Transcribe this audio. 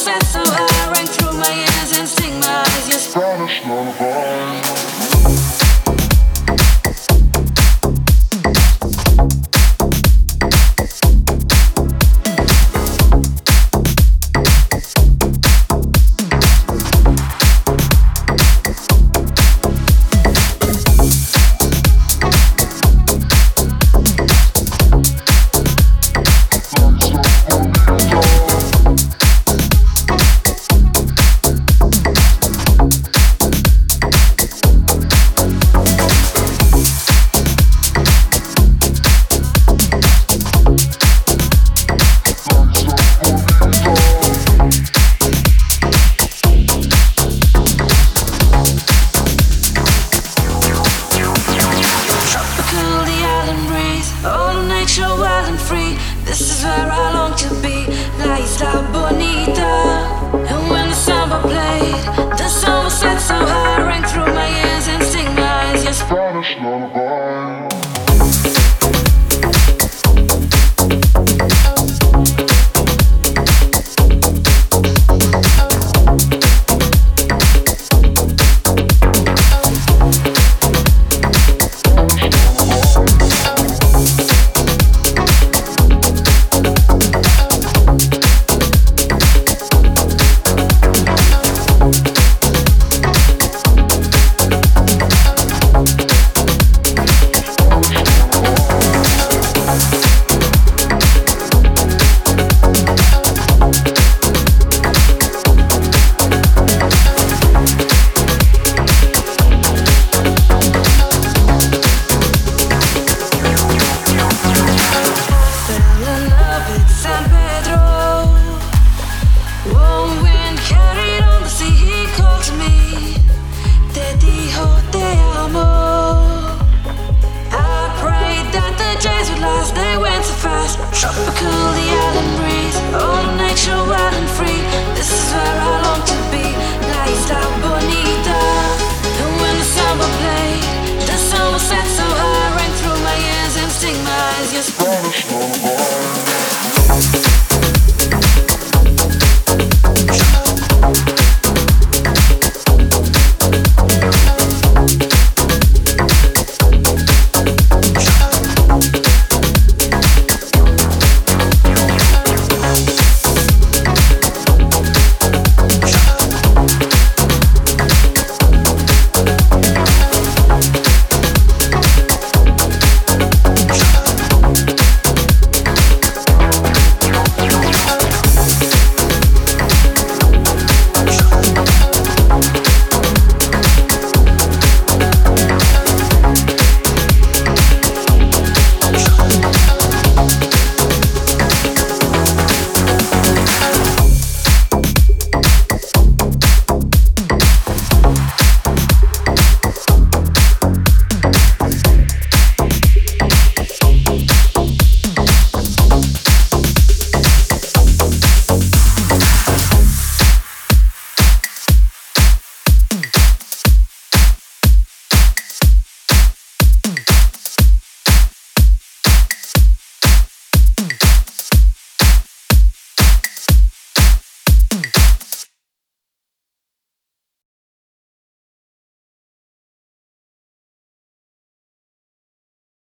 sense of This is where I long to be, la isla bonita. San Pedro. Oh, Warm wind carried on the sea, called to me. Te dijo te amo. I prayed that the days would last, they went so fast. Tropical, the island breeze, all wild and free. This is where I long to be, la isla bonita. And when the samba played, the so rang through my ears and my eyes. Yes,